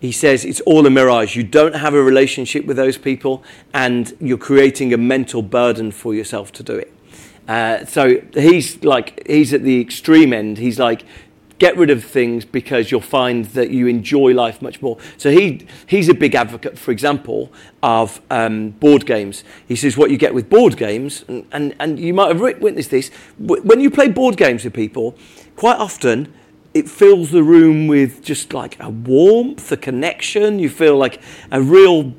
he says it's all a mirage. You don't have a relationship with those people, and you're creating a mental burden for yourself to do it. Uh, so he's like he's at the extreme end. He's like, get rid of things because you'll find that you enjoy life much more. So he he's a big advocate, for example, of um, board games. He says what you get with board games, and and, and you might have witnessed this when you play board games with people. Quite often, it fills the room with just like a warmth, a connection. You feel like a real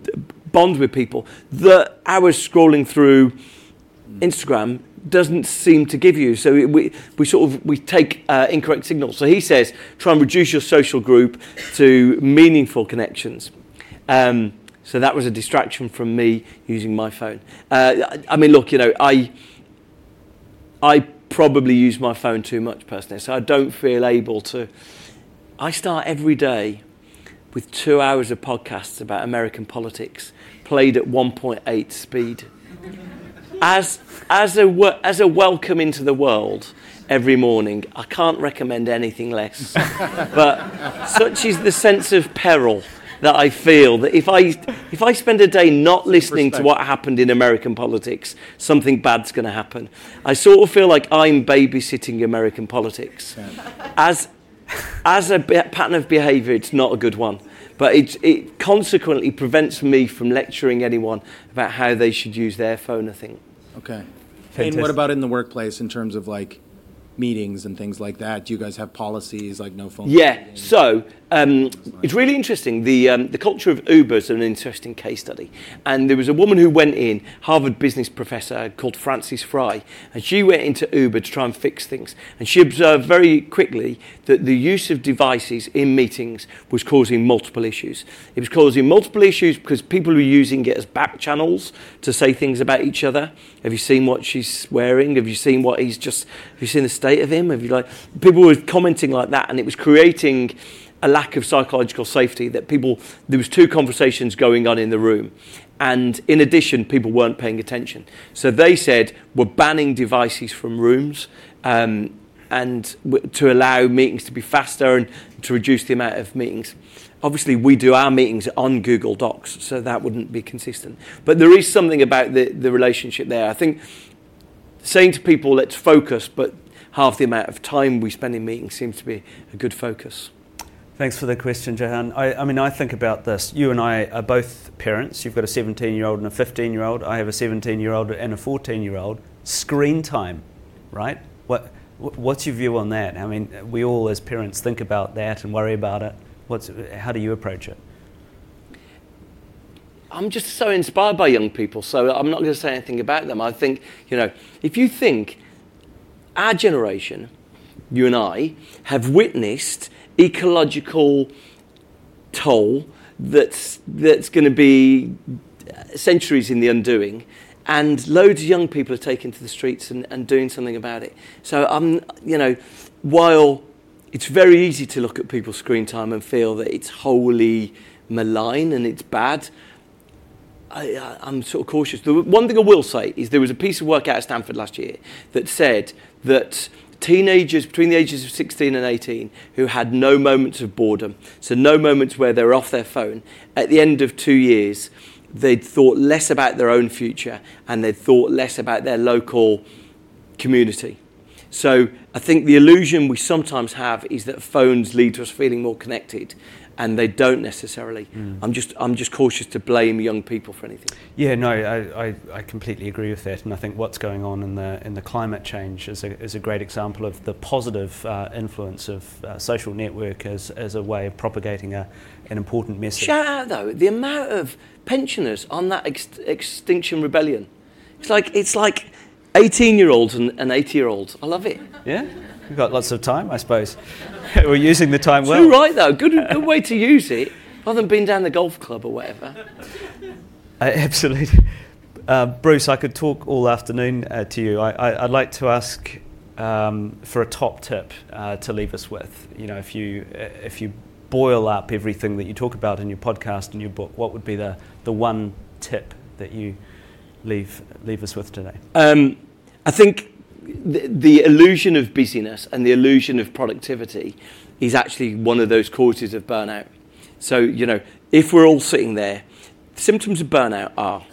bond with people that hours scrolling through Instagram doesn't seem to give you. So we, we sort of we take uh, incorrect signals. So he says try and reduce your social group to meaningful connections. Um, so that was a distraction from me using my phone. Uh, I, mean, look, you know, I I probably use my phone too much personally, so I don't feel able to. I start every day with two hours of podcasts about American politics, played at 1.8 speed. As, as, a, as a welcome into the world every morning, I can't recommend anything less. <laughs> but such is the sense of peril that I feel that if I, if I spend a day not listening to what happened in American politics, something bad's going to happen. I sort of feel like I'm babysitting American politics. As, as a pattern of behaviour, it's not a good one. But it, it consequently prevents me from lecturing anyone about how they should use their phone, I think. Okay. And what about in the workplace in terms of like meetings and things like that? Do you guys have policies like no phone? Yeah, so um, it's really interesting. The, um, the culture of Uber is an interesting case study. And there was a woman who went in, Harvard business professor called Frances Frei, and she went into Uber to try and fix things. And she observed very quickly that the use of devices in meetings was causing multiple issues. It was causing multiple issues because people were using it as back channels to say things about each other. Have you seen what she's wearing? Have you seen what he's just? Have you seen the state of him? Have you like people were commenting like that, and it was creating a lack of psychological safety that people there was two conversations going on in the room. And in addition people weren't paying attention. So they said we're banning devices from rooms um, and w- to allow meetings to be faster and to reduce the amount of meetings. Obviously we do our meetings on google docs so that wouldn't be consistent. But there is something about the, the relationship there. I think saying to people let's focus but half the amount of time we spend in meetings seems to be a good focus Thanks for the question, Jahan. I, I, mean, I think about this. You and I are both parents. You've got a 17 year old and a 15 year old. I have a 17 year old and a 14 year old. Screen time, right? What, what's your view on that? I mean, we all as parents think about that and worry about it. What's, how do you approach it? I'm just so inspired by young people, so I'm not going to say anything about them. I think, you know, if you think our generation, you and I, have witnessed ecological toll that's, that's going to be centuries in the undoing. And loads of young people are taking to the streets and, and doing something about it. So, I'm, you know, while it's very easy to look at people's screen time and feel that it's wholly malign and it's bad, I, am sort of cautious. The one thing I will say is there was a piece of work out at Stanford last year that said that teenagers between the ages of 16 and 18 who had no moments of boredom, so no moments where they were off their phone, at the end of two years, they'd thought less about their own future and they'd thought less about their local community. So I think the illusion we sometimes have is that phones lead to us feeling more connected and they don't necessarily. Mm. I'm just I'm just cautious to blame young people for anything. Yeah, no, I, I, I, completely agree with that, and I think what's going on in the in the climate change is a, is a great example of the positive uh, influence of uh, social network as, as a way of propagating a, an important message. Shout out though the amount of pensioners on that ex- extinction rebellion. It's like it's like 18 year olds and, and 80 year olds. I love it. Yeah. We've got lots of time, I suppose. <laughs> We're using the time well. You're right, though. Good, good way to use it, rather than being down the golf club or whatever. <laughs> Uh, absolutely. Uh, Bruce, I could talk all afternoon uh, to you. I, would like to ask um, for a top tip uh, to leave us with. You know, if you if you boil up everything that you talk about in your podcast and your book, what would be the, the one tip that you leave leave us with today? Um, I think the, the illusion of busyness and the illusion of productivity is actually one of those causes of burnout. So, you know, if we're all sitting there, symptoms of burnout are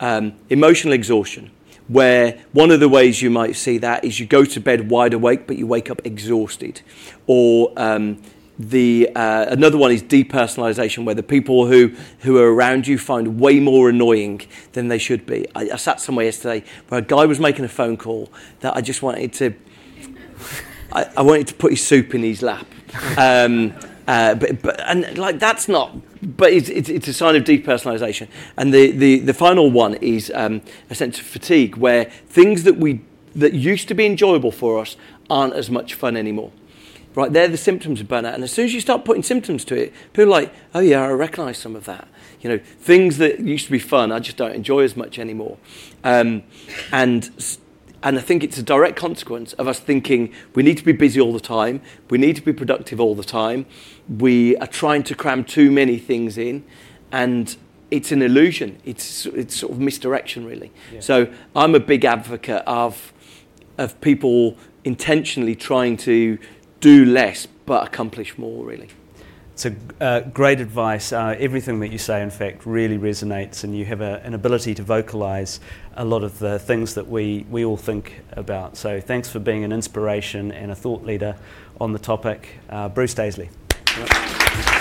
um, emotional exhaustion, where one of the ways you might see that is you go to bed wide awake, but you wake up exhausted, or um, the uh, another one is depersonalization, where the people who, who are around you find way more annoying than they should be. I, I sat somewhere yesterday where a guy was making a phone call that I just wanted to, I, I wanted to put his soup in his lap. Um, uh, but, but, and like that's not, but it's, it's, it's, a sign of depersonalization. And the, the, the final one is um, a sense of fatigue, where things that we that used to be enjoyable for us aren't as much fun anymore. Right, they're the symptoms of burnout. And as soon as you start putting symptoms to it, people are like, oh yeah, I recognize some of that. You know, things that used to be fun, I just don't enjoy as much anymore. Um, and, and I think it's a direct consequence of us thinking we need to be busy all the time, we need to be productive all the time, we are trying to cram too many things in, and it's an illusion. It's, it's sort of misdirection, really. Yeah. So I'm a big advocate of, of people intentionally trying to do less but accomplish more, really. It's a uh, great advice. Uh, everything that you say, in fact, really resonates, and you have a, an ability to vocalize a lot of the things that we, we all think about. So, thanks for being an inspiration and a thought leader on the topic. Uh, Bruce Daisley. Yep.